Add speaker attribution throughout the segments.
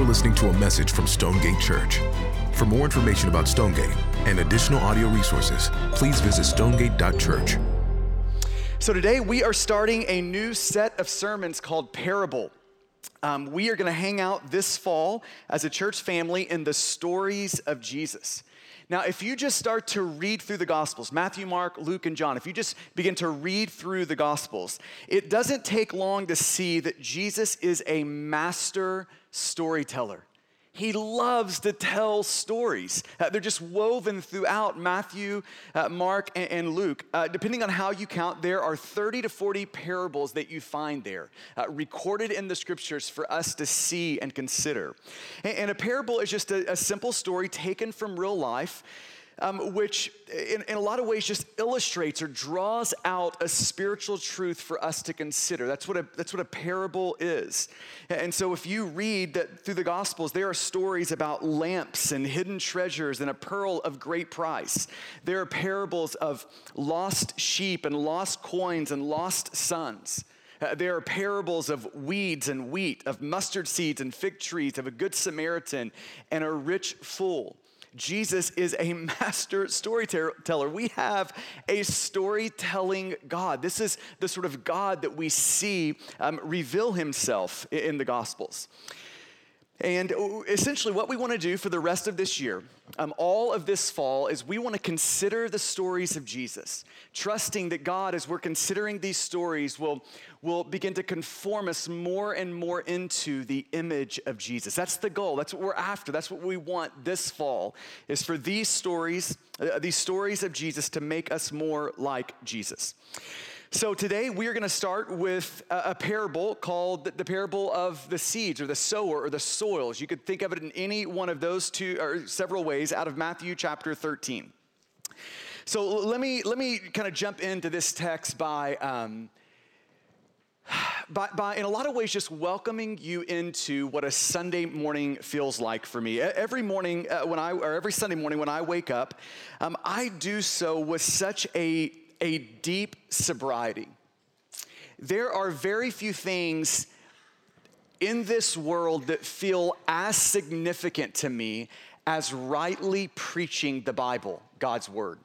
Speaker 1: You're listening to a message from Stonegate Church. For more information about Stonegate and additional audio resources, please visit stonegate.church.
Speaker 2: So, today we are starting a new set of sermons called Parable. Um, we are going to hang out this fall as a church family in the stories of Jesus. Now, if you just start to read through the Gospels, Matthew, Mark, Luke, and John, if you just begin to read through the Gospels, it doesn't take long to see that Jesus is a master storyteller. He loves to tell stories. Uh, they're just woven throughout Matthew, uh, Mark, and, and Luke. Uh, depending on how you count, there are 30 to 40 parables that you find there, uh, recorded in the scriptures for us to see and consider. And, and a parable is just a, a simple story taken from real life um, which in, in, a lot of ways just illustrates or draws out a spiritual truth for us to consider. That's what a, that's what a parable is. And so if you read that through the Gospels, there are stories about lamps and hidden treasures and a pearl of great price. There are parables of lost sheep and lost coins and lost sons. Uh, there are parables of weeds and wheat, of mustard seeds and fig trees, of a good Samaritan and a rich fool. Jesus is a master storyteller. We have a storytelling God. This is the sort of God that we see um, reveal himself in the Gospels. And essentially, what we want to do for the rest of this year, um, all of this fall, is we want to consider the stories of Jesus, trusting that God, as we're considering these stories, will, will begin to conform us more and more into the image of Jesus. That's the goal. That's what we're after. That's what we want this fall, is for these stories, uh, these stories of Jesus, to make us more like Jesus. So today we are going to start with a, parable called the parable of the seeds or the sower or the soils. You could think of it in any one of those two or several ways out of Matthew chapter 13. So let me let me kind of jump into this text by. Um, by, by, in a lot of ways, just welcoming you into what a Sunday morning feels like for me. Every morning, uh, when I, or every Sunday morning when I wake up, um, I do so with such a a deep sobriety. There are very few things in this world that feel as significant to me as rightly preaching the Bible, God's Word.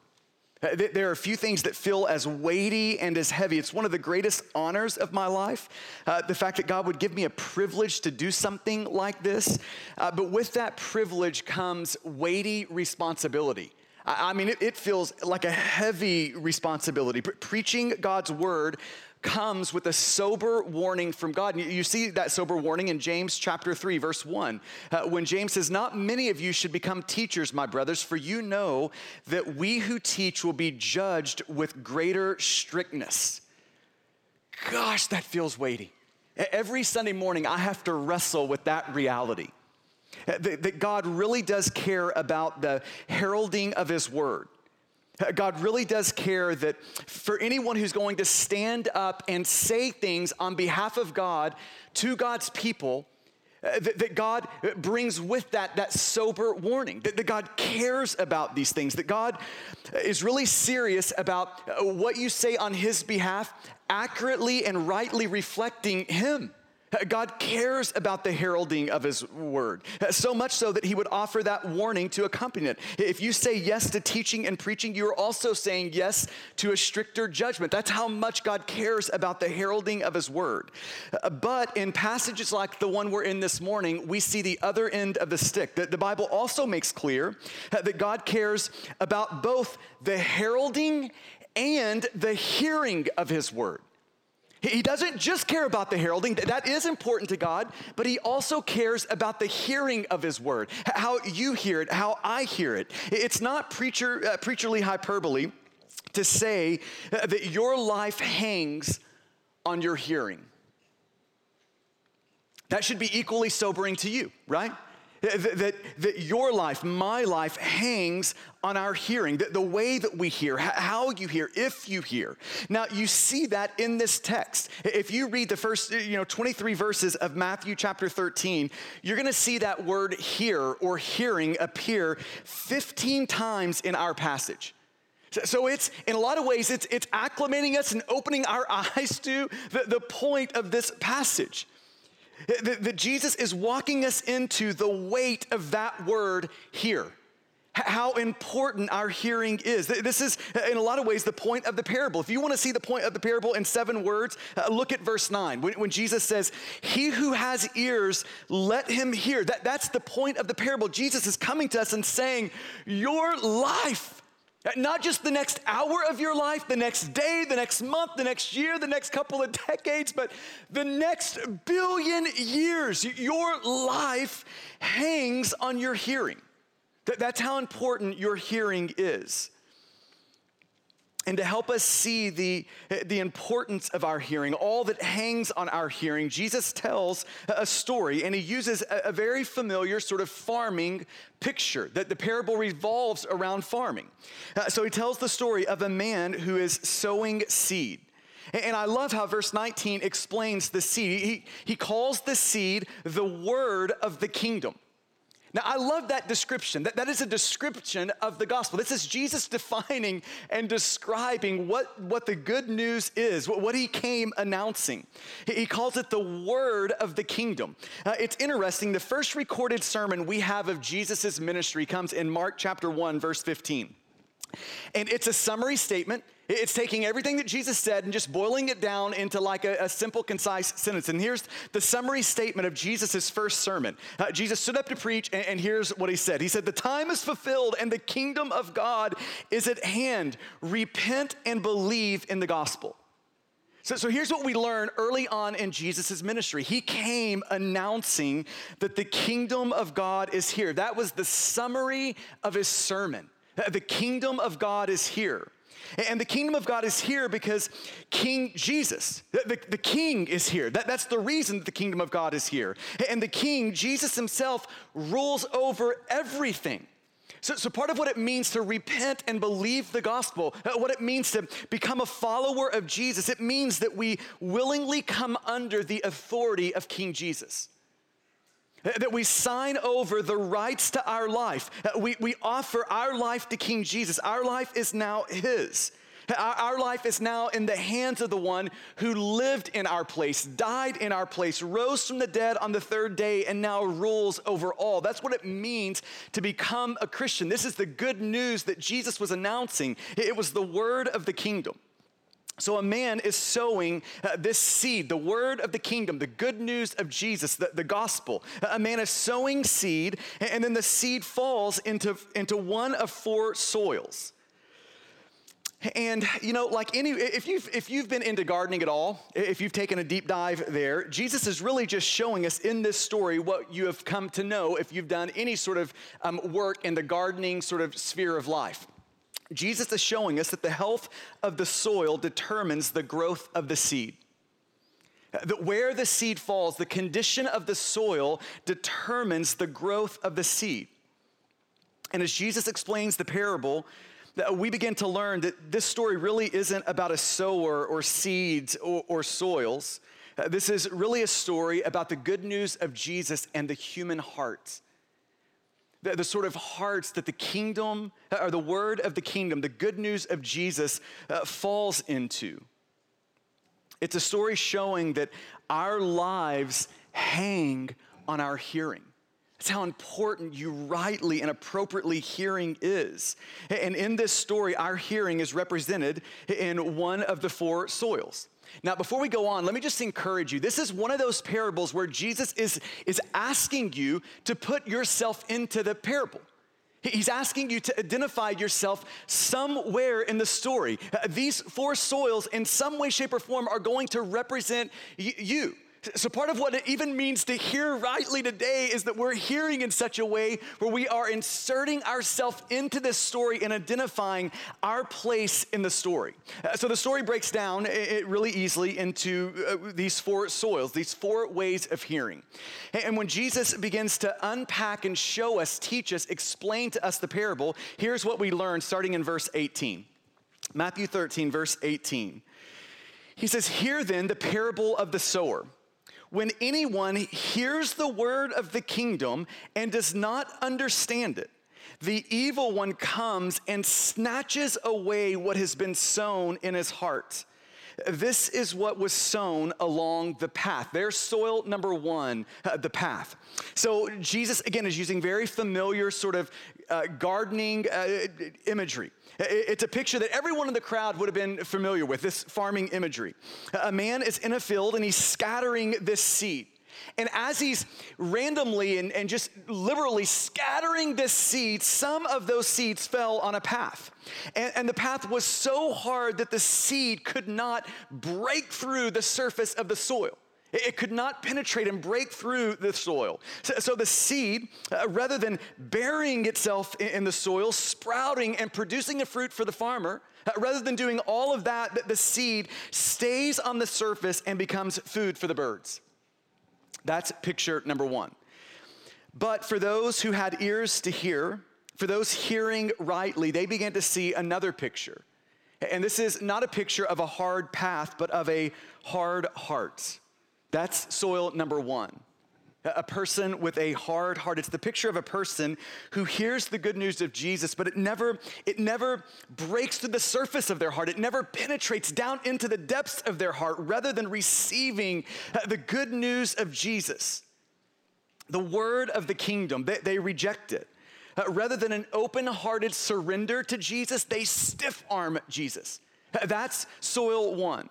Speaker 2: Uh, there are a few things that feel as weighty and as heavy. It's one of the greatest honors of my life, uh, the fact that God would give me a privilege to do something like this. Uh, but with that privilege comes weighty responsibility. I mean, it, it feels like a heavy responsibility. Preaching God's word comes with a sober warning from God. And you see that sober warning in James chapter 3, verse 1, uh, when James says, Not many of you should become teachers, my brothers, for you know that we who teach will be judged with greater strictness. Gosh, that feels weighty. Every Sunday morning, I have to wrestle with that reality. That, that God really does care about the heralding of His word. God really does care that for anyone who's going to stand up and say things on behalf of God to God's people, uh, that, that, God brings with that that sober warning, that, that, God cares about these things, that God is really serious about uh, what you say on His behalf, accurately and rightly reflecting Him. God cares about the heralding of His word, so much so that He would offer that warning to accompany it. If you say yes to teaching and preaching, you're also saying yes to a stricter judgment. That's how much God cares about the heralding of His word. But in passages like the one we're in this morning, we see the other end of the stick. The Bible also makes clear that God cares about both the heralding and the hearing of His word. He doesn't just care about the heralding, that is important to God, but He also cares about the hearing of His word, how you hear it, how I hear it. It's not preacher, uh, preacherly hyperbole to say uh, that your life hangs on your hearing. That should be equally sobering to you, right? That, that, that, your life, my life, hangs on our hearing, the, the way that we hear, how you hear, if you hear. Now, you see that in this text. If you read the first, you know, 23 verses of Matthew chapter 13, you're gonna see that word hear or hearing appear 15 times in our passage. So it's, in a lot of ways, it's, it's acclimating us and opening our eyes to the, the point of this passage. That, Jesus is walking us into the weight of that word hear how important our hearing is. This is, in a lot of ways, the point of the parable. If you want to see the point of the parable in seven words, uh, look at verse nine. When, when, Jesus says, He who has ears, let him hear. That, that's the point of the parable. Jesus is coming to us and saying, Your life, not just the next hour of your life, the next day, the next month, the next year, the next couple of decades, but the next billion years, your life hangs on your hearing. That's how important your hearing is. And to help us see the, the importance of our hearing, all that hangs on our hearing, Jesus tells a story and he uses a, a very familiar sort of farming picture that the parable revolves around farming. Uh, so he tells the story of a man who is sowing seed. And I love how verse 19 explains the seed. He, he calls the seed the word of the kingdom. Now, I love that description. That, that is a description of the gospel. This is Jesus defining and describing what, what the good news is, what, what he came announcing. He, he, calls it the word of the kingdom. Uh, it's interesting. The first recorded sermon we have of Jesus' ministry comes in Mark chapter 1, verse 15. And it's a summary statement. It's taking everything that Jesus said and just boiling it down into like a, a simple, concise sentence. And here's the summary statement of Jesus' first sermon. Uh, Jesus stood up to preach, and, and here's what he said He said, The time is fulfilled, and the kingdom of God is at hand. Repent and believe in the gospel. So, so here's what we learn early on in Jesus' ministry. He came announcing that the kingdom of God is here. That was the summary of his sermon. The kingdom of God is here. And the kingdom of God is here because King Jesus, the, the king is here. That, that's the reason that the kingdom of God is here. And the king, Jesus himself, rules over everything. So, so, part of what it means to repent and believe the gospel, uh, what it means to become a follower of Jesus, it means that we willingly come under the authority of King Jesus that we sign over the rights to our life. Uh, we, we offer our life to King Jesus. Our life is now His. Our, our life is now in the hands of the one who lived in our place, died in our place, rose from the dead on the third day, and now rules over all. That's what it means to become a Christian. This is the good news that Jesus was announcing. It was the word of the kingdom. So, a man is sowing uh, this seed, the word of the kingdom, the good news of Jesus, the, the gospel. A man is sowing seed, and then the seed falls into, into one of four soils. And you know, like any, if you've if you've been into gardening at all, if you've taken a deep dive there, Jesus is really just showing us in this story what you have come to know if you've done any sort of um, work in the gardening sort of sphere of life. Jesus is showing us that the health of the soil determines the growth of the seed. That where the seed falls, the condition of the soil determines the growth of the seed. And as Jesus explains the parable, we begin to learn that this story really isn't about a sower or seeds or, or soils. Uh, this is really a story about the good news of Jesus and the human heart the, the, sort of hearts that the kingdom, or the word of the kingdom, the good news of Jesus uh, falls into. It's a story showing that our lives hang on our hearing. That's how important you rightly and appropriately hearing is. And in this story, our hearing is represented in one of the four soils. Now, before we go on, let me just encourage you. This is one of those parables where Jesus is, is asking you to put yourself into the parable. He's asking you to identify yourself somewhere in the story. Uh, these four soils, in some way, shape, or form, are going to represent y- you. So, part of what it even means to hear rightly today is that we're hearing in such a way where we are inserting ourselves into this story and identifying our place in the story. Uh, so, the story breaks down it really easily into uh, these four soils, these four ways of hearing. And when Jesus begins to unpack and show us, teach us, explain to us the parable, here's what we learn starting in verse 18. Matthew 13, verse 18. He says, Hear then the parable of the sower when anyone hears the word of the kingdom and does not understand it. The evil one comes and snatches away what has been sown in his heart. this is what was sown along the path. There's soil number one, uh, the path. So Jesus, again, is using very familiar sort of uh, gardening uh, imagery. It's a picture that everyone in the crowd would have been familiar with, this farming imagery. A man is in a field and he's scattering this seed. And as he's randomly and, and just liberally scattering this seed, some of those seeds fell on a path. And, and the path was so hard that the seed could not break through the surface of the soil. It could not penetrate and break through the soil. So, the seed, uh, rather than burying itself in, the soil, sprouting and producing a fruit for the farmer, uh, rather than doing all of that, the seed stays on the surface and becomes food for the birds. That's picture number one. But for those who had ears to hear, for those hearing rightly, they began to see another picture. And this is not a picture of a hard path, but of a hard heart. That's soil number one. A person with a hard heart. It's the picture of a person who hears the good news of Jesus, but it never, it never breaks through the surface of their heart. It never penetrates down into the depths of their heart rather than receiving uh, the good news of Jesus. The word of the kingdom, they, they reject it. Uh, rather than an open hearted surrender to Jesus, they stiff arm Jesus. Uh, that's soil one.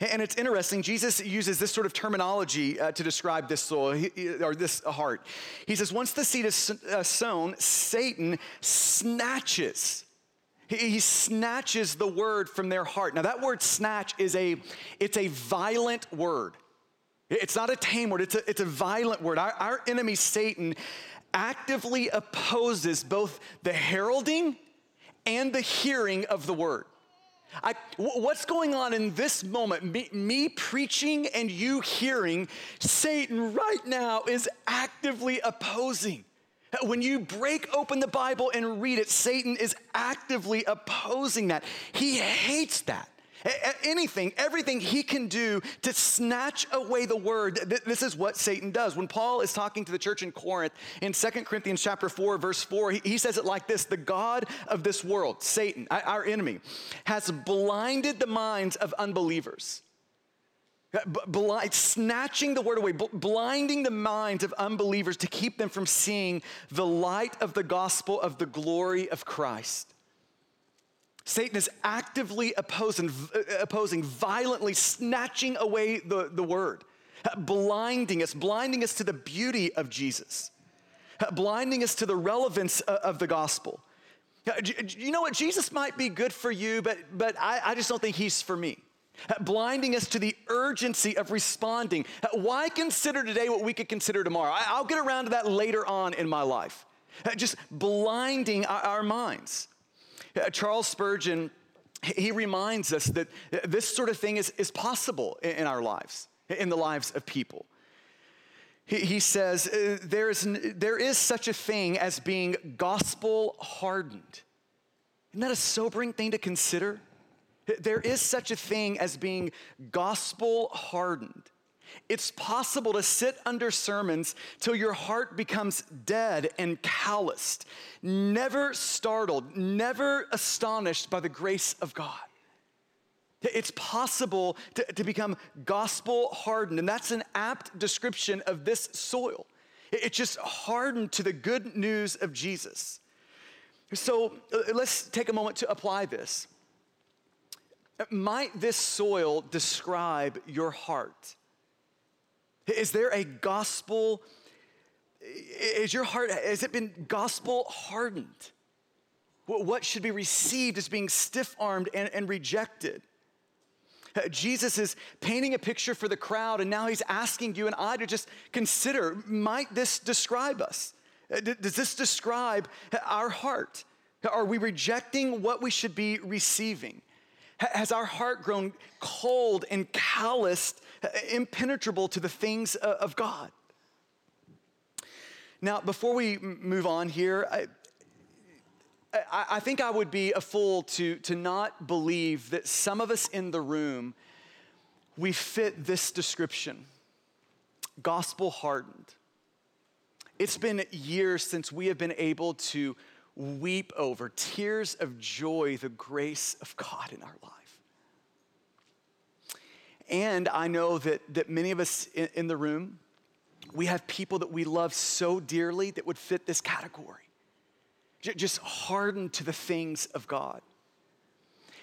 Speaker 2: And it's interesting, Jesus uses this sort of terminology uh, to describe this soul, or this heart. He says, once the seed is uh, sown, Satan snatches. He snatches the word from their heart. Now, that word snatch is a, it's a violent word. It's not a tame word, it's a, it's a violent word. Our, our enemy, Satan, actively opposes both the heralding and the hearing of the word. I, what's going on in this moment? Me, me, preaching and you hearing, Satan right now is actively opposing. When you break open the Bible and read it, Satan is actively opposing that. He hates that anything, everything he can do to snatch away the word. This is what Satan does. When Paul is talking to the church in Corinth in 2 Corinthians chapter 4, verse 4, he says it like this The God of this world, Satan, our enemy, has blinded the minds of unbelievers. Uh, blind, snatching the word away, blinding the minds of unbelievers to keep them from seeing the light of the gospel of the glory of Christ. Satan is actively opposing, uh, opposing violently snatching away the, the word, blinding us, blinding us to the beauty of Jesus, blinding us to the relevance uh, of the gospel. Uh, you know what? Jesus might be good for you, but, but I, I just don't think he's for me uh, blinding us to the urgency of responding. Why consider today what we could consider tomorrow? I'll get around to that later on in my life. Just blinding our minds. Uh, Charles Spurgeon, he reminds us that this sort of thing is, is possible in our lives, in the lives of people. He, he says, uh, there is, there is such a thing as being gospel hardened. Isn't that a sobering thing to consider? There is such a thing as being gospel hardened. It's possible to sit under sermons till your heart becomes dead and calloused, never startled, never astonished by the grace of God. It's possible to, to become gospel hardened, and that's an apt description of this soil. It's just hardened to the good news of Jesus. So uh, let's take a moment to apply this. Might this soil describe your heart? Is there a gospel? Is your heart, has it been gospel hardened? What should be received is being stiff armed and, and rejected. Uh, Jesus is painting a picture for the crowd, and now he's asking you and I to just consider might this describe us? Uh, does this describe our heart? Are we rejecting what we should be receiving? Has our heart grown cold and calloused, impenetrable to the things uh, of God? Now, before we move on here, I, I, think I would be a fool to, to not believe that some of us in the room, we fit this description gospel hardened. It's been years since we have been able to weep over tears of joy, the grace of God in our life. And I know that, that many of us in, in the room, we have people that we love so dearly that would fit this category. Just hardened to the things of God.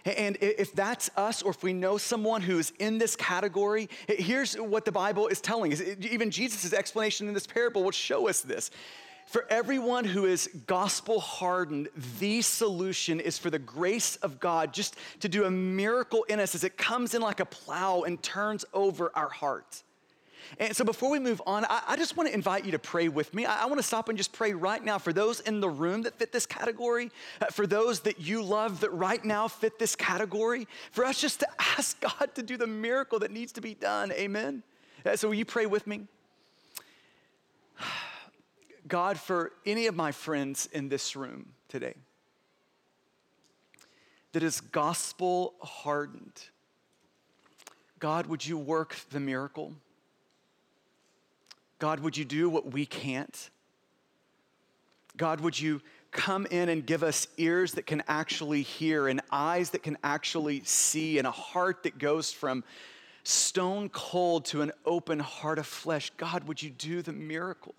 Speaker 2: And if that's us, or if we know someone who's in this category, here's what the Bible is telling us. Even Jesus' explanation in this parable will show us this. For everyone who is gospel hardened, the solution is for the grace of God just to do a miracle in us as it comes in like a plow and turns over our hearts. And so before we move on, I, I just want to invite you to pray with me. I, I, want to stop and just pray right now for those in the room that fit this category, uh, for those that you love that right now fit this category, for us just to ask God to do the miracle that needs to be done. Amen. Uh, so will you pray with me? God, for any of my friends in this room today that is gospel hardened, God, would you work the miracle? God, would you do what we can't? God, would you come in and give us ears that can actually hear, and eyes that can actually see, and a heart that goes from stone cold to an open heart of flesh? God, would you do the miracle?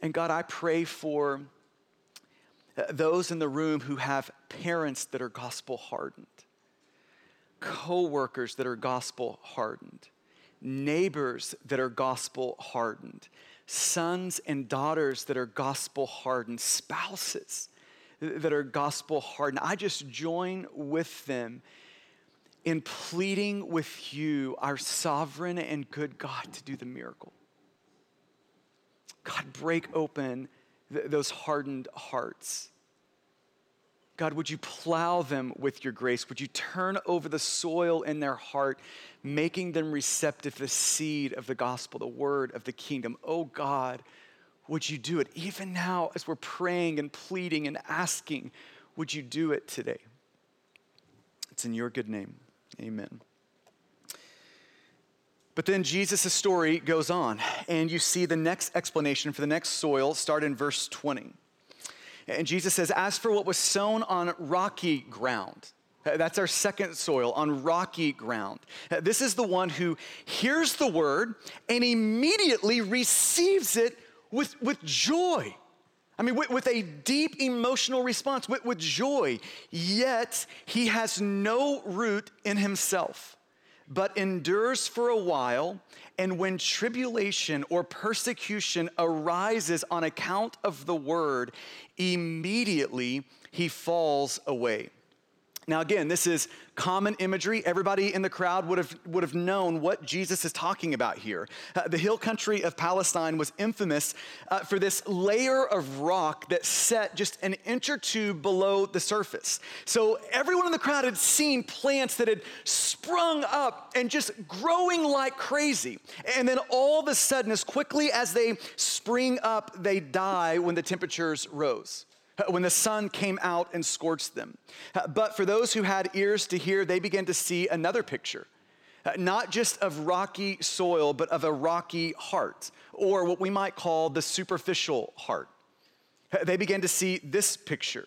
Speaker 2: And God, I pray for uh, those in the room who have parents that are gospel hardened, co-workers that are gospel hardened neighbors that are gospel hardened, sons and daughters that are gospel hardened, spouses that are gospel hardened. I just join with them in pleading with you, our sovereign and good God, to do the miracle. God, break open th- those hardened hearts. God, would you plow them with your grace? Would you turn over the soil in their heart, making them receptive to the seed of the gospel, the word of the kingdom? Oh God, would you do it even now as we're praying and pleading and asking? Would you do it today? It's in your good name. Amen. But then Jesus' story goes on, and you see the next explanation for the next soil start in verse 20. And Jesus says, As for what was sown on rocky ground, that's our second soil, on rocky ground. This is the one who hears the word and immediately receives it with, with joy. I mean, with, with a deep emotional response, with, with joy. Yet he has no root in himself, but endures for a while. And when tribulation or persecution arises on account of the word, immediately he falls away. Now, again, this is common imagery. Everybody in the crowd would have, would have known what Jesus is talking about here. Uh, the hill country of Palestine was infamous uh, for this layer of rock that set just an inch or two below the surface. So everyone in the crowd had seen plants that had sprung up and just growing like crazy. And then all of a sudden, as quickly as they spring up, they die when the temperatures rose Uh, when the sun came out and scorched them. Uh, but for those who had ears to hear, they began to see another picture, uh, not just of rocky soil, but of a rocky heart, or what we might call the superficial heart. They began to see this picture.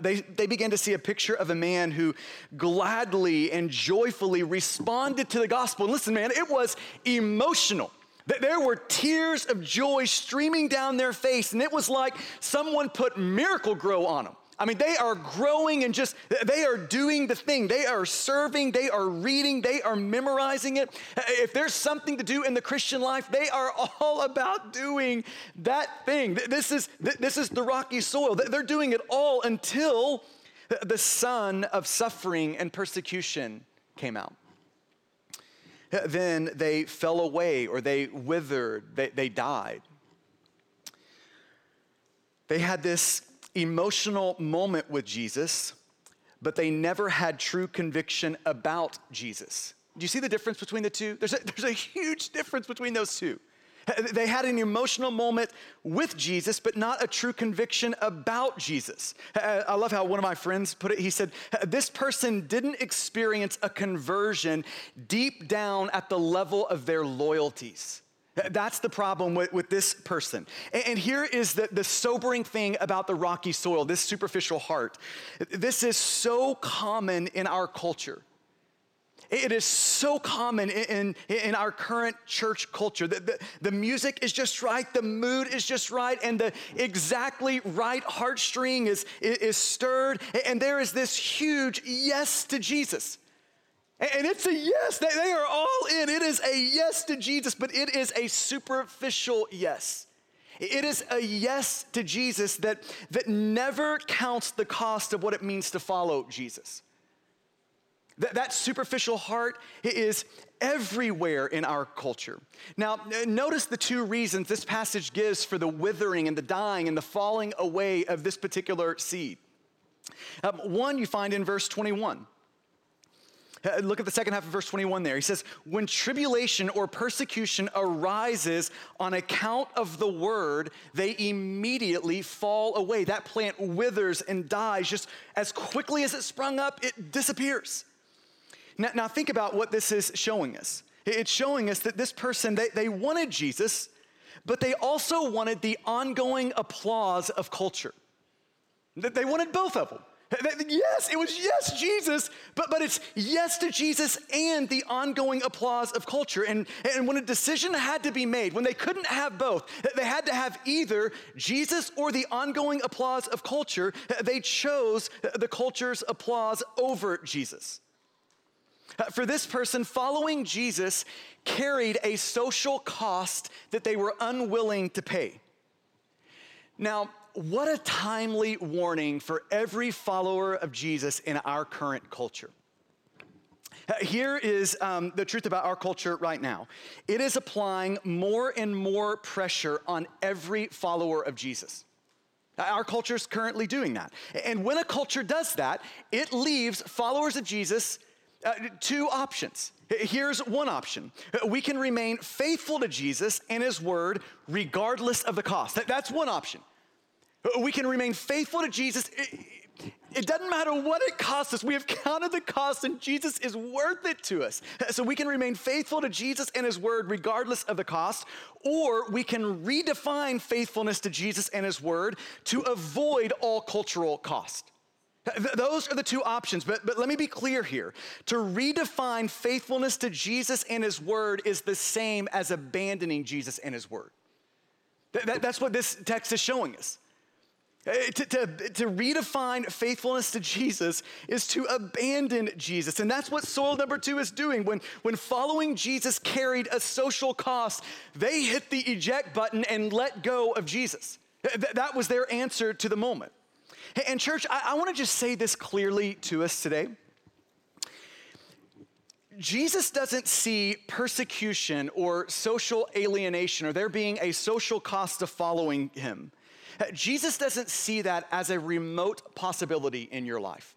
Speaker 2: They, they began to see a picture of a man who gladly and joyfully responded to the gospel. And listen, man, it was emotional. There were tears of joy streaming down their face, and it was like someone put Miracle-Gro on them. I mean, they are growing and just, they are doing the thing. They are serving, they are reading, they are memorizing it. Uh, if there's something to do in the Christian life, they are all about doing that thing. This is, this is the rocky soil. They're doing it all until the sun of suffering and persecution came out then they fell away or they withered, they, they died. They had this emotional moment with Jesus, but they never had true conviction about Jesus. Do you see the difference between the two? There's a, there's a huge difference between those two. They had an emotional moment with Jesus, but not a true conviction about Jesus. I love how one of my friends put it. He said, This person didn't experience a conversion deep down at the level of their loyalties. That's the problem with, with this person. And, and here is the, the sobering thing about the rocky soil, this superficial heart. This is so common in our culture. It is so common in, in, in our current church culture. The, the, the, music is just right, the mood is just right, and the exactly right heartstring is, is stirred, and there is this huge yes to Jesus. And it's a yes, they, they are all in. It is a yes to Jesus, but it is a superficial yes. It is a yes to Jesus that, that never counts the cost of what it means to follow Jesus. That, that superficial heart is everywhere in our culture. Now, notice the two reasons this passage gives for the withering and the dying and the falling away of this particular seed. Um, one you find in verse 21. Uh, look at the second half of verse 21 there. He says, When tribulation or persecution arises on account of the word, they immediately fall away. That plant withers and dies just as quickly as it sprung up, it disappears. Now, now think about what this is showing us. It's showing us that this person, they, they wanted Jesus, but they also wanted the ongoing applause of culture. That They wanted both of them. Yes, it was yes, Jesus, but, but it's yes to Jesus and the ongoing applause of culture. And, and when a decision had to be made, when they couldn't have both, they had to have either Jesus or the ongoing applause of culture, they chose the culture's applause over Jesus. Uh, for this person, following Jesus carried a social cost that they were unwilling to pay. Now, what a timely warning for every follower of Jesus in our current culture. Uh, here is um, the truth about our culture right now it is applying more and more pressure on every follower of Jesus. Our culture is currently doing that. And when a culture does that, it leaves followers of Jesus uh, two options. Here's one option uh, we can remain faithful to Jesus and his word regardless of the cost. That's one option. Uh, we can remain faithful to Jesus. It doesn't matter what it costs us. We have counted the cost, and Jesus is worth it to us. Uh, so we can remain faithful to Jesus and His Word regardless of the cost, or we can redefine faithfulness to Jesus and His Word to avoid all cultural cost. Those are the two options, but, but let me be clear here. To redefine faithfulness to Jesus and His Word is the same as abandoning Jesus and His Word. That, that's what this text is showing us. Uh, to, to, to, redefine faithfulness to Jesus is to abandon Jesus. And that's what soil number two is doing. When, when following Jesus carried a social cost, they hit the eject button and let go of Jesus. Th- that was their answer to the moment. And, church, I, I want to just say this clearly to us today. Jesus doesn't see persecution or social alienation or there being a social cost of following him. Jesus doesn't see that as a remote possibility in your life.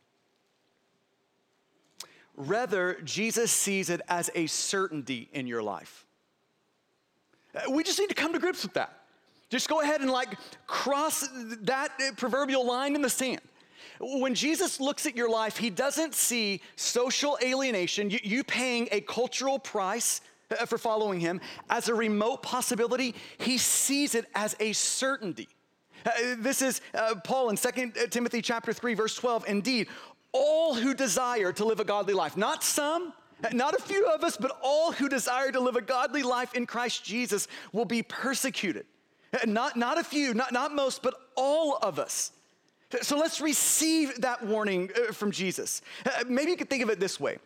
Speaker 2: Rather, Jesus sees it as a certainty in your life. We just need to come to grips with that. Just go ahead and like cross that proverbial line in the sand. When Jesus looks at your life, he doesn't see social alienation, you, paying a cultural price uh, for following him, as a remote possibility. He sees it as a certainty. Uh, this is uh, Paul in 2 Timothy chapter 3 verse 12. Indeed, all who desire to live a godly life, not some, not a few of us, but all who desire to live a godly life in Christ Jesus will be persecuted. Not, not a few, not, not most, but all of us. So let's receive that warning uh, from Jesus. Uh, maybe you could think of it this way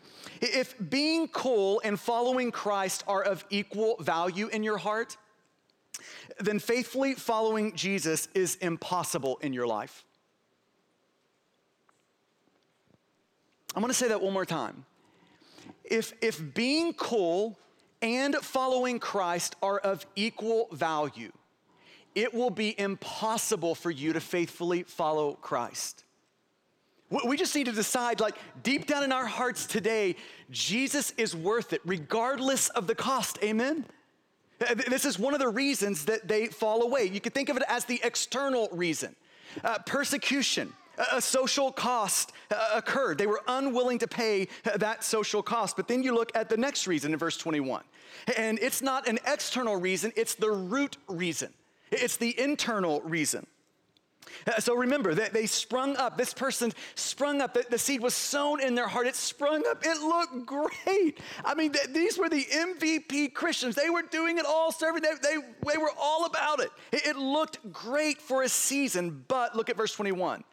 Speaker 2: if being cool and following Christ are of equal value in your heart, then faithfully following Jesus is impossible in your life. I'm gonna say that one more time. If, if being cool and following Christ are of equal value, it will be impossible for you to faithfully follow Christ. We just need to decide, like, deep down in our hearts today, Jesus is worth it, regardless of the cost. Amen? Uh, this is one of the reasons that they fall away. You could think of it as the external reason uh, persecution. A social cost uh, occurred. They were unwilling to pay uh, that social cost. But then you look at the next reason in verse 21. And it's not an external reason, it's the root reason. It's the internal reason. Uh, so remember that they sprung up. This person sprung up. The, seed was sown in their heart. It sprung up. It looked great. I mean, these were the MVP Christians. They were doing it all, serving. They, they, they were all about it. it. It looked great for a season. But look at verse 21.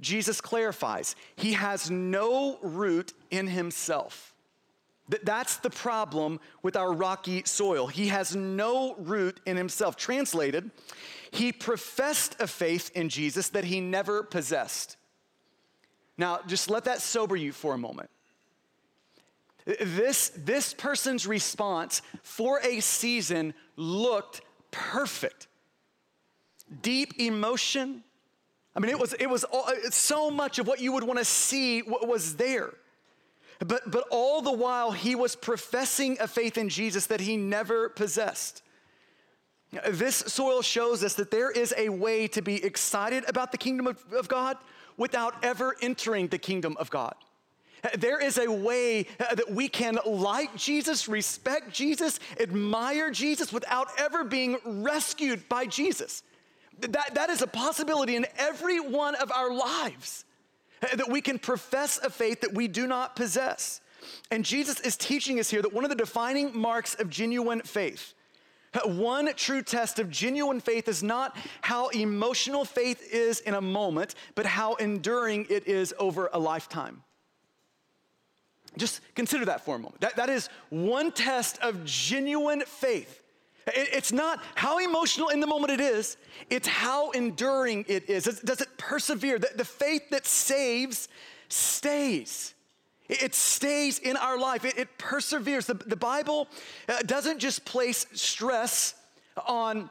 Speaker 2: Jesus clarifies, He has no root in Himself. That's the problem with our rocky soil. He has no root in himself. Translated, he professed a faith in Jesus that he never possessed. Now, just let that sober you for a moment. This, this person's response for a season looked perfect. Deep emotion. I mean, it was, it was all, uh, so much of what you would want to see was there. But, but all the while, he was professing a faith in Jesus that he never possessed. This soil shows us that there is a way to be excited about the kingdom of, of God without ever entering the kingdom of God. There is a way that we can like Jesus, respect Jesus, admire Jesus without ever being rescued by Jesus. That, that is a possibility in every one of our lives that we can profess a faith that we do not possess. And Jesus is teaching us here that one of the defining marks of genuine faith, one true test of genuine faith is not how emotional faith is in a moment, but how enduring it is over a lifetime. Just consider that for a moment. That, that is one test of genuine faith. It's not how emotional in the moment it is, it's how enduring it is. Does it persevere? The faith that saves stays. It stays in our life, it, perseveres. The, Bible uh, doesn't just place stress on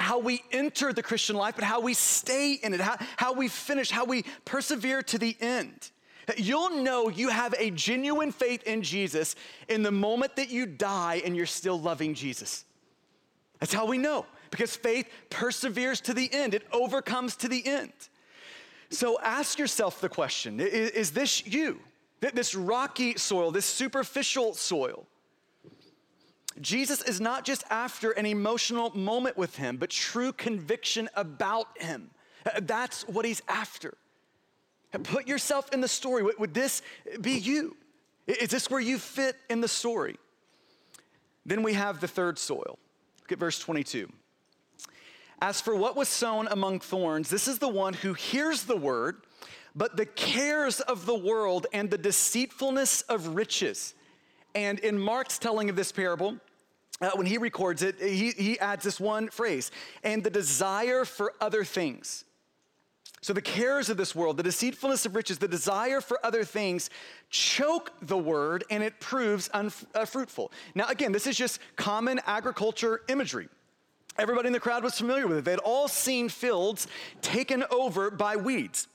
Speaker 2: how we enter the Christian life, but how we stay in it, how we finish, how we persevere to the end. You'll know you have a genuine faith in Jesus in the moment that you die and you're still loving Jesus. That's how we know, because faith perseveres to the end, it overcomes to the end. So ask yourself the question is, is this you? This rocky soil, this superficial soil? Jesus is not just after an emotional moment with him, but true conviction about him. Uh, that's what he's after. Uh, put yourself in the story. Would this be you? Is this where you fit in the story? Then we have the third soil. Look at verse 22. As for what was sown among thorns, this is the one who hears the word, but the cares of the world and the deceitfulness of riches. And in Mark's telling of this parable, uh, when he records it, he, he adds this one phrase and the desire for other things. So the cares of this world, the deceitfulness of riches, the desire for other things choke the word and it proves unfruitful. Uh, now, again, this is just common agriculture imagery. Everybody in the crowd was familiar with it. They'd all seen fields taken over by weeds.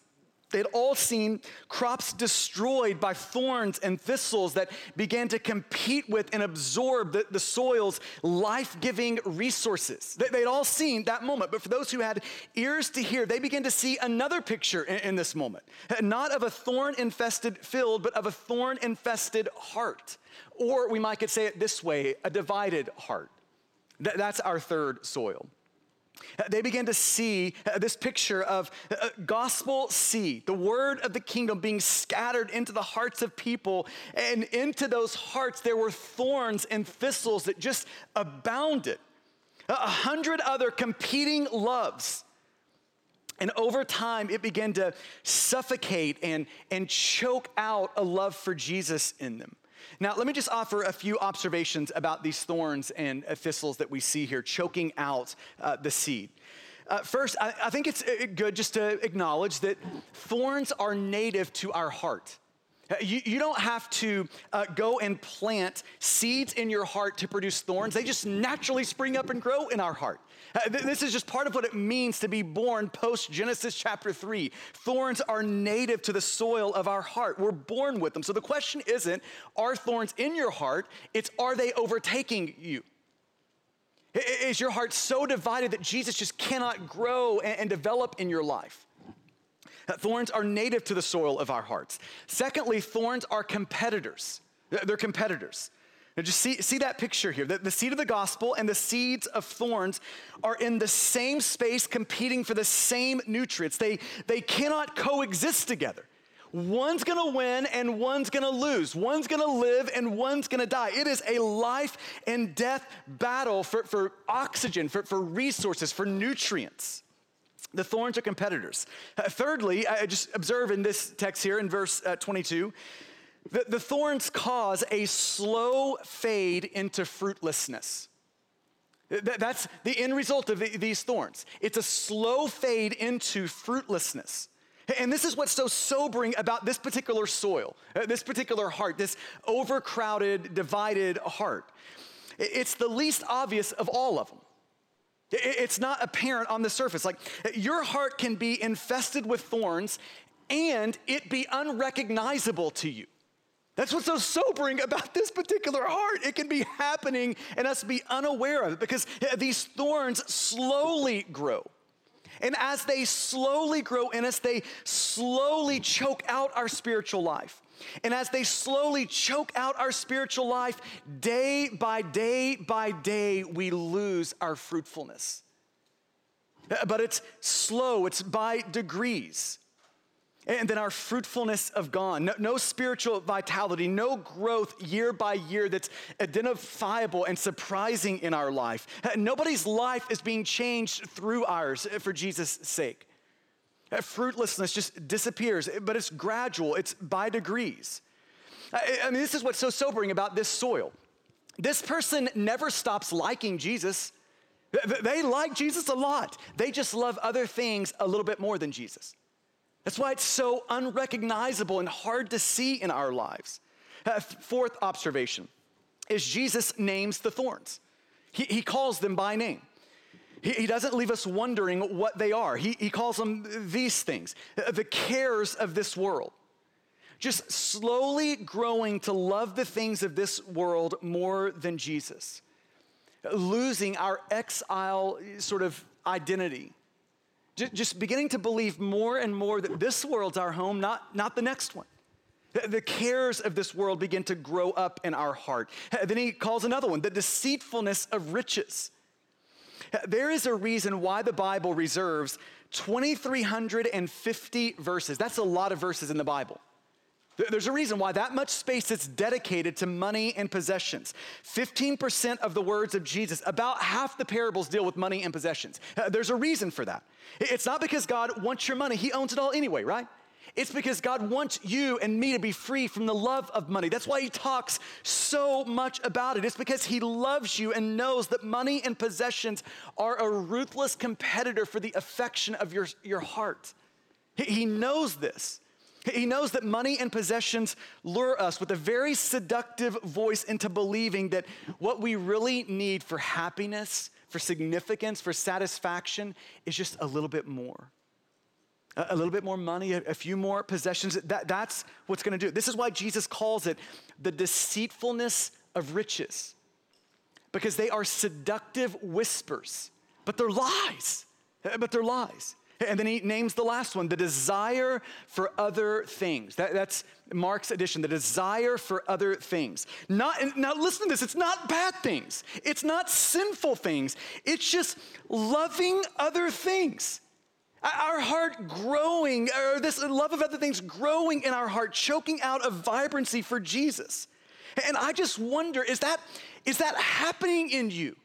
Speaker 2: They'd all seen crops destroyed by thorns and thistles that began to compete with and absorb the, the soil's life giving resources. They'd all seen that moment. But for those who had ears to hear, they began to see another picture in, in this moment not of a thorn infested field, but of a thorn infested heart. Or we might could say it this way a divided heart. That's our third soil. Uh, they began to see uh, this picture of uh, gospel seed, the word of the kingdom being scattered into the hearts of people. And into those hearts, there were thorns and thistles that just abounded. A hundred other competing loves. And over time, it began to suffocate and, and choke out a love for Jesus in them. Now, let me just offer a few observations about these thorns and thistles that we see here choking out uh, the seed. Uh, first, I, I, think it's uh, good just to acknowledge that thorns are native to our heart. Uh, you, you don't have to uh, go and plant seeds in your heart to produce thorns. They just naturally spring up and grow in our heart. Uh, this is just part of what it means to be born post Genesis chapter 3. Thorns are native to the soil of our heart. We're born with them. So the question isn't, are thorns in your heart? It's, are they overtaking you? Is your heart so divided that Jesus just cannot grow and develop in your life? Thorns are native to the soil of our hearts. Secondly, thorns are competitors. They're competitors. Now just see, see that picture here. The, the seed of the gospel and the seeds of thorns are in the same space competing for the same nutrients. They, they cannot coexist together. One's gonna win and one's gonna lose. One's gonna live and one's gonna die. It is a life and death battle for, for oxygen, for, for resources, for nutrients. The thorns are competitors. Uh, thirdly, I just observe in this text here in verse uh, 22 the, the thorns cause a slow fade into fruitlessness. That's the end result of these thorns. It's a slow fade into fruitlessness. And this is what's so sobering about this particular soil, uh, this particular heart, this overcrowded, divided heart. It's the least obvious of all of them. It's not apparent on the surface. Like your heart can be infested with thorns and it be unrecognizable to you. That's what's so sobering about this particular heart. It can be happening and us be unaware of it because these thorns slowly grow. And as they slowly grow in us, they slowly choke out our spiritual life. And as they slowly choke out our spiritual life, day by day by day, we lose our fruitfulness. But it's slow, it's by degrees and then our fruitfulness of gone. No, no, spiritual vitality, no growth year by year that's identifiable and surprising in our life. Nobody's life is being changed through ours for Jesus' sake. Fruitlessness just disappears, but it's gradual, it's by degrees. I mean, this is what's so sobering about this soil. This person never stops liking Jesus. They like Jesus a lot. They just love other things a little bit more than Jesus. That's why it's so unrecognizable and hard to see in our lives. Uh, fourth observation is Jesus names the thorns, he, he calls them by name. He, he doesn't leave us wondering what they are. He, he calls them these things the cares of this world. Just slowly growing to love the things of this world more than Jesus, losing our exile sort of identity just beginning to believe more and more that this world's our home, not, not the next one. The cares of this world begin to grow up in our heart. Then he calls another one the deceitfulness of riches. There is a reason why the Bible reserves 2,350 verses. That's a lot of verses in the Bible. There's a reason why that much space is dedicated to money and possessions. 15% of the words of Jesus, about half the parables deal with money and possessions. Uh, there's a reason for that. It's not because God wants your money, He owns it all anyway, right? It's because God wants you and me to be free from the love of money. That's why He talks so much about it. It's because He loves you and knows that money and possessions are a ruthless competitor for the affection of your, your heart. He knows this. He knows that money and possessions lure us with a very seductive voice into believing that what we really need for happiness, for significance, for satisfaction is just a little bit more. A, little bit more money, a, few more possessions. That, that's what's going to do. This is why Jesus calls it the deceitfulness of riches, because they are seductive whispers, but they're lies. Eh, but they're lies. And then he names the last one, the desire for other things. That, that's Mark's addition, the desire for other things. Not, now listen to this, it's not bad things. It's not sinful things. It's just loving other things. Our heart growing, or this love of other things growing in our heart, choking out a vibrancy for Jesus. And I just wonder, is that, is that happening in you?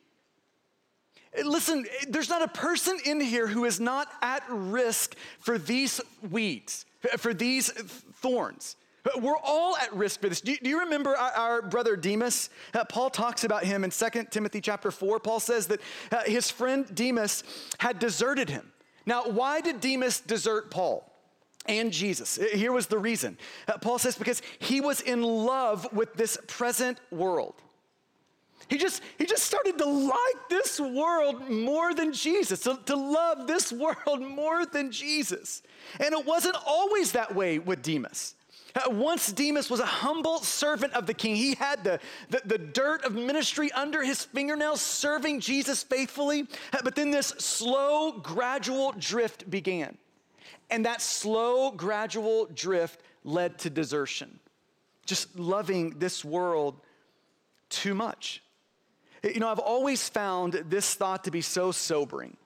Speaker 2: Listen, there's not a person in here who is not at risk for these weeds, for these thorns. We're all at risk for this. Do you, do you remember our, our, brother Demas? Uh, Paul talks about him in 2 Timothy chapter 4. Paul says that uh, his friend Demas had deserted him. Now, why did Demas desert Paul? and Jesus. Here was the reason. Uh, Paul says, because he was in love with this present world. He just, he just started to like this world more than Jesus, to, to love this world more than Jesus. And it wasn't always that way with Demas. Uh, once Demas was a humble servant of the king. He had the, the, the, dirt of ministry under his fingernails, serving Jesus faithfully. Uh, but then this slow, gradual drift began. And that slow, gradual drift led to desertion. Just loving this world too much. You know, I've always found this thought to be so sobering.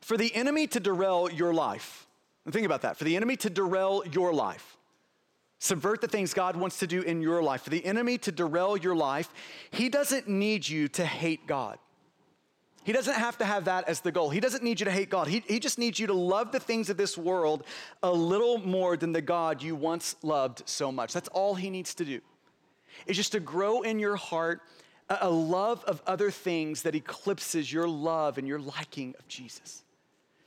Speaker 2: For the enemy to derail your life, think about that, for the enemy to derail your life, subvert the things God wants to do in your life, for the enemy to derail your life, he doesn't need you to hate God. He doesn't have to have that as the goal. He doesn't need you to hate God. He, he just needs you to love the things of this world a little more than the God you once loved so much. That's all he needs to do. Is just to grow in your heart a, a love of other things that eclipses your love and your liking of Jesus.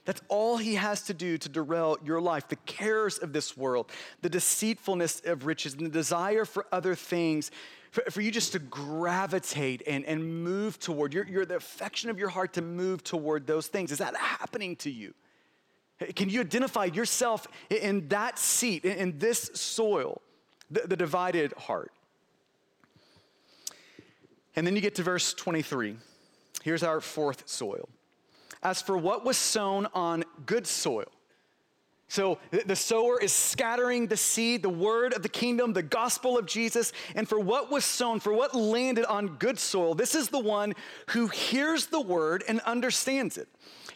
Speaker 2: That's all he has to do to derail your life. The cares of this world, the deceitfulness of riches, and the desire for other things for, for you just to gravitate and, and move toward, your, your, the affection of your heart to move toward those things. Is that happening to you? Can you identify yourself in that seat, in this soil, the, the divided heart? And then you get to verse 23. Here's our fourth soil. As for what was sown on good soil, so the sower is scattering the seed, the word of the kingdom, the gospel of Jesus. And for what was sown, for what landed on good soil, this is the one who hears the word and understands it.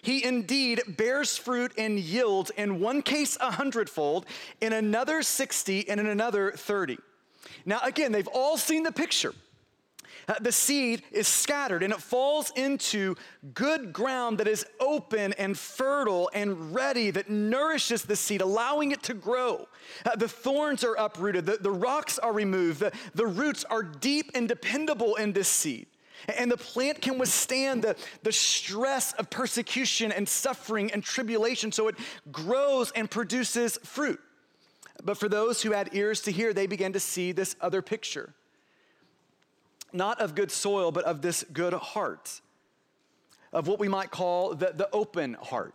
Speaker 2: He indeed bears fruit and yields, in one case a hundredfold, in another 60, and in another 30. Now, again, they've all seen the picture. Uh, the seed is scattered and it falls into good ground that is open and fertile and ready, that nourishes the seed, allowing it to grow. Uh, the thorns are uprooted, the, the rocks are removed, the, the roots are deep and dependable in this seed. And the plant can withstand the, the stress of persecution and suffering and tribulation, so it grows and produces fruit. But for those who had ears to hear, they began to see this other picture not of good soil, but of this good heart, of what we might call the, the open heart.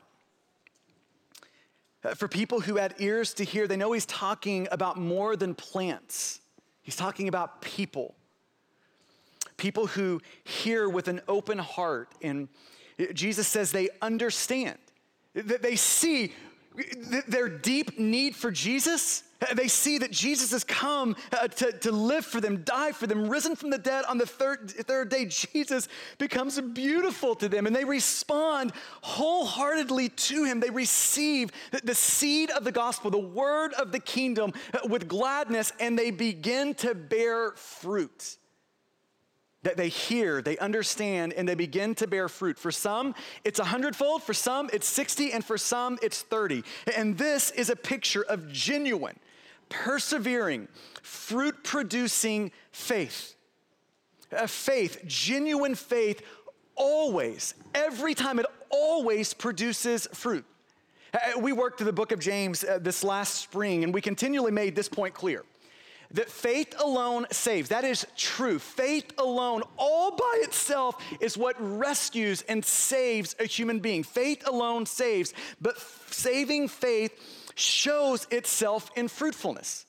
Speaker 2: Uh, for people who had ears to hear, they know he's talking about more than plants. He's talking about people. People who hear with an open heart. And Jesus says they understand, that they see their deep need for Jesus they see that Jesus has come uh, to, to live for them, die for them, risen from the dead on the third, third day. Jesus becomes beautiful to them, and they respond wholeheartedly to him. They receive the, seed of the gospel, the word of the kingdom uh, with gladness, and they begin to bear fruit that they hear, they understand, and they begin to bear fruit. For some, it's a hundredfold, for some, it's 60, and for some, it's 30. And this is a picture of genuine, persevering, fruit producing faith. A faith, genuine faith, always, every time, it always produces fruit. Uh, we worked through the book of James uh, this last spring, and we continually made this point clear that faith alone saves. That is true. Faith alone, all by itself, is what rescues and saves a human being. Faith alone saves, but saving faith shows itself in fruitfulness.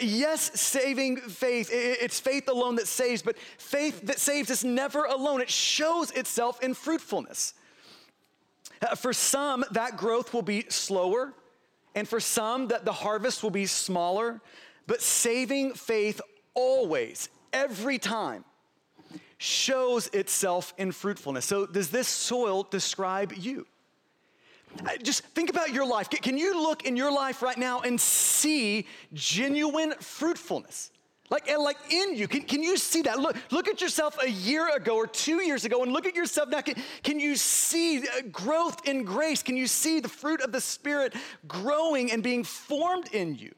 Speaker 2: Yes, saving faith, it's faith alone that saves, but faith that saves is never alone. It shows itself in fruitfulness. Uh, for some, that growth will be slower, and for some, that the harvest will be smaller. But saving faith always, every time, shows itself in fruitfulness. So, does this soil describe you? Uh, just think about your life. Can you look in your life right now and see genuine fruitfulness? Like, like in you, can, can you see that? Look, look at yourself a year ago or two years ago and look at yourself now. Can, can you see uh, growth in grace? Can you see the fruit of the Spirit growing and being formed in you?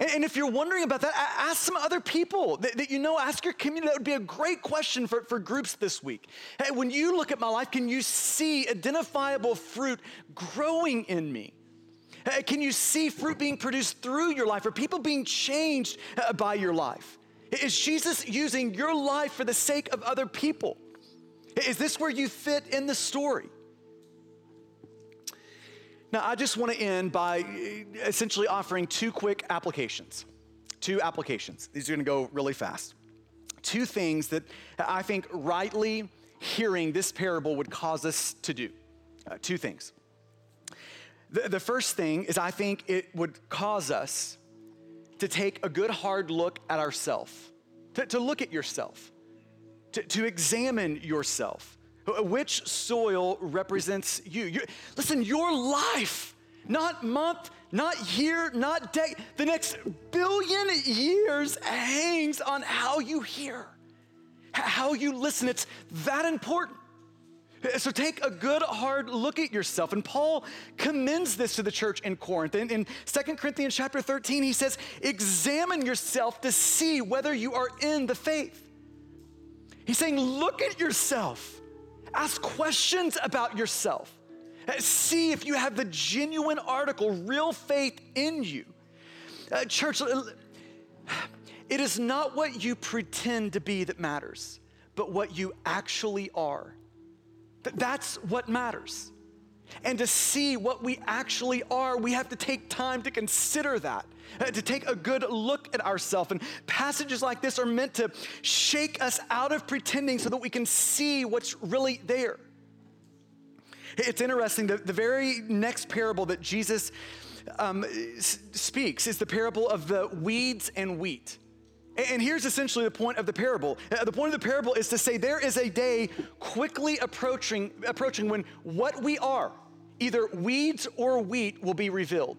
Speaker 2: And if you're wondering about that, ask some other people that, that, you know, ask your community. That would be a great question for, for groups this week. Hey, when you look at my life, can you see identifiable fruit growing in me? Hey, can you see fruit being produced through your life? or people being changed uh, by your life? Is Jesus using your life for the sake of other people? Is this where you fit in the story? Now, I just want to end by uh, essentially offering two quick applications. Two applications. These are going to go really fast. Two things that I think rightly hearing this parable would cause us to do. Uh, two things. The, the first thing is I think it would cause us to take a good hard look at ourselves. to, to look at yourself, to, to examine yourself. Uh, which soil represents you? you? Listen, your life, not month, not year, not day, the next billion years hangs on how you hear, how you listen. It's that important. Uh, so take a good hard look at yourself. And Paul commends this to the church in Corinth. In, in 2 Corinthians chapter 13, he says, examine yourself to see whether you are in the faith. He's saying, look at yourself. Ask questions about yourself. See if you have the genuine article, real faith in you. Uh, church, it is not what you pretend to be that matters, but what you actually are. That's what matters. And to see what we actually are, we have to take time to consider that, uh, to take a good look at ourselves. And passages like this are meant to shake us out of pretending so that we can see what's really there. It's interesting, the, the very next parable that Jesus um, speaks is the parable of the weeds and wheat. And here's essentially the point of the parable. Uh, the point of the parable is to say there is a day quickly approaching, approaching when what we are, either weeds or wheat, will be revealed.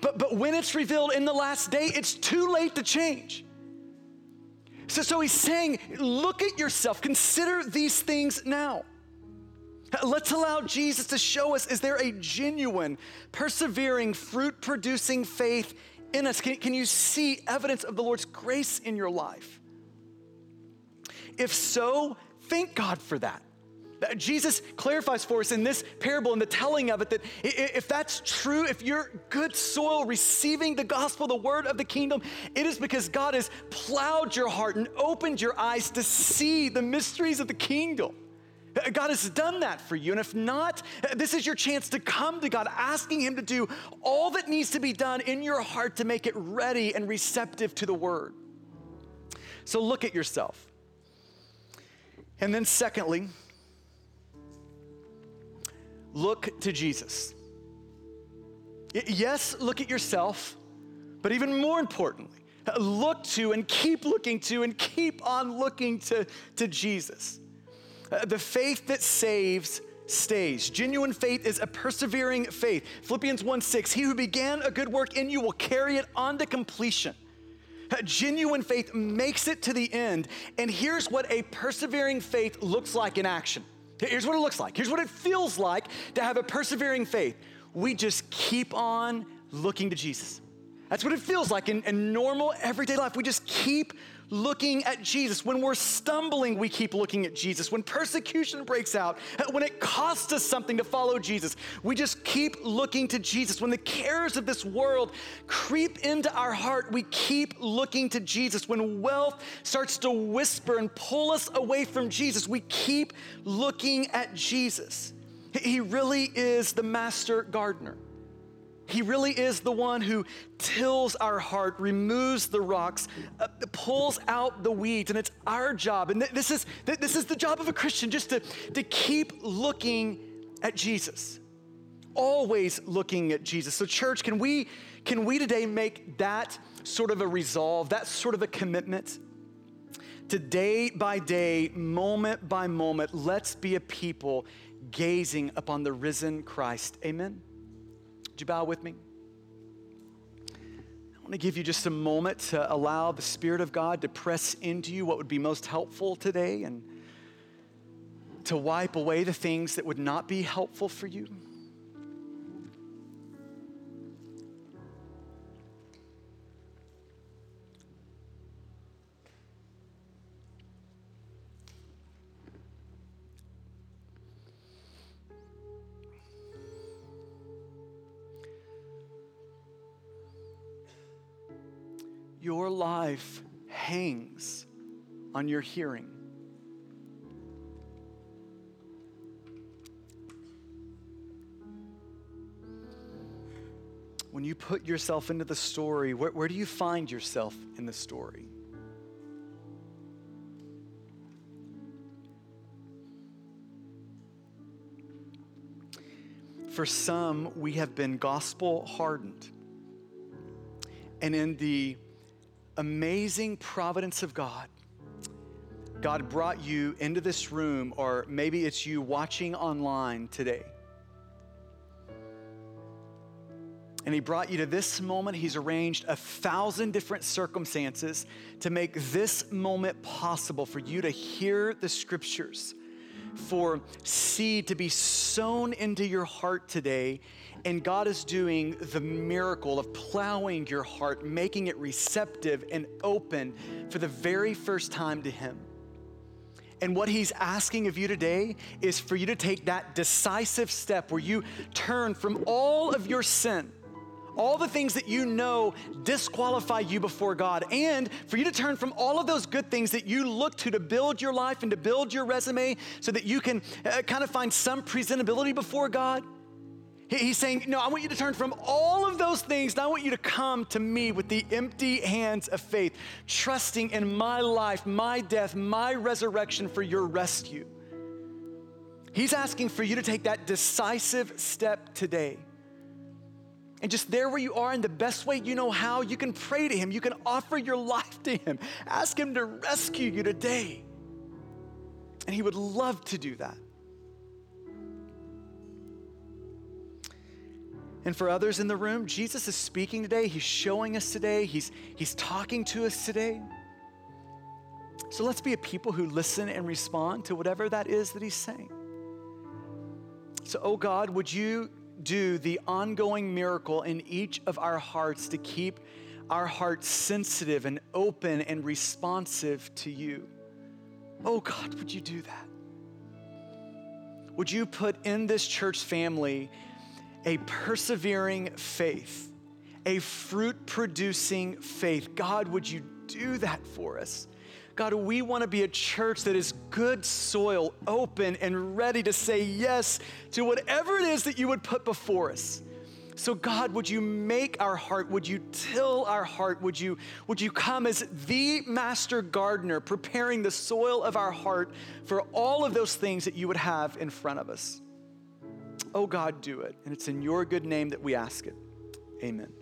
Speaker 2: But, but when it's revealed in the last day, it's too late to change. So, so he's saying, look at yourself, consider these things now. Let's allow Jesus to show us is there a genuine, persevering, fruit producing faith in us? Can, can you see evidence of the Lord's grace in your life? If so, thank God for that. Jesus clarifies for us in this parable, in the telling of it, that if that's true, if you're good soil receiving the gospel, the word of the kingdom, it is because God has plowed your heart and opened your eyes to see the mysteries of the kingdom. God has done that for you. And if not, this is your chance to come to God, asking Him to do all that needs to be done in your heart to make it ready and receptive to the Word. So look at yourself. And then, secondly, look to Jesus. Yes, look at yourself, but even more importantly, look to and keep looking to and keep on looking to, to Jesus. Uh, the faith that saves stays. Genuine faith is a persevering faith. Philippians 1 6, he who began a good work in you will carry it on to completion. Uh, genuine faith makes it to the end. And here's what a persevering faith looks like in action. Here's what it looks like. Here's what it feels like to have a persevering faith. We just keep on looking to Jesus. That's what it feels like in, in normal everyday life. We just keep looking at Jesus. When we're stumbling, we keep looking at Jesus. When persecution breaks out, when it costs us something to follow Jesus, we just keep looking to Jesus. When the cares of this world creep into our heart, we keep looking to Jesus. When wealth starts to whisper and pull us away from Jesus, we keep looking at Jesus. He really is the master gardener. He really is the one who tills our heart, removes the rocks, uh, pulls out the weeds, and it's our job. And th- this, is, th- this is the job of a Christian, just to, to keep looking at Jesus. Always looking at Jesus. So, church, can we, can we today make that sort of a resolve, that sort of a commitment? To day by day, moment by moment, let's be a people gazing upon the risen Christ. Amen. Would you bow with me? I want to give you just a moment to allow the Spirit of God to press into you what would be most helpful today and to wipe away the things that would not be helpful for you. Your life hangs on your hearing. When you put yourself into the story, where, where do you find yourself in the story? For some, we have been gospel hardened. And in the amazing providence of God, God brought you into this room, or maybe it's you watching online today. And he brought you to this moment. He's arranged a thousand different circumstances to make this moment possible for you to hear the scriptures, for seed to be sown into your heart today. And God is doing the miracle of plowing your heart, making it receptive and open for the very first time to Him. And what he's asking of you today is for you to take that decisive step where you turn from all of your sin, all the things that you know disqualify you before God, and for you to turn from all of those good things that you look to to build your life and to build your resume so that you can uh, kind of find some presentability before God He's saying, No, I want you to turn from all of those things, and I want you to come to me with the empty hands of faith, trusting in my life, my death, my resurrection for your rescue. He's asking for you to take that decisive step today. And just there where you are, in the best way you know how, you can pray to Him. You can offer your life to Him. Ask Him to rescue you today. And He would love to do that. And for others in the room, Jesus is speaking today. He's showing us today. He's, he's talking to us today. So let's be a people who listen and respond to whatever that is that He's saying. So, oh God, would you do the ongoing miracle in each of our hearts to keep our hearts sensitive and open and responsive to you? Oh God, would you do that? Would you put in this church family a persevering faith, a fruit producing faith. God, would you do that for us? God, we want to be a church that is good soil, open and ready to say yes to whatever it is that you would put before us. So, God, would you make our heart, would you till our heart, would you, would you come as the master gardener, preparing the soil of our heart for all of those things that you would have in front of us? Oh God, do it. And it's in your good name that we ask it. Amen.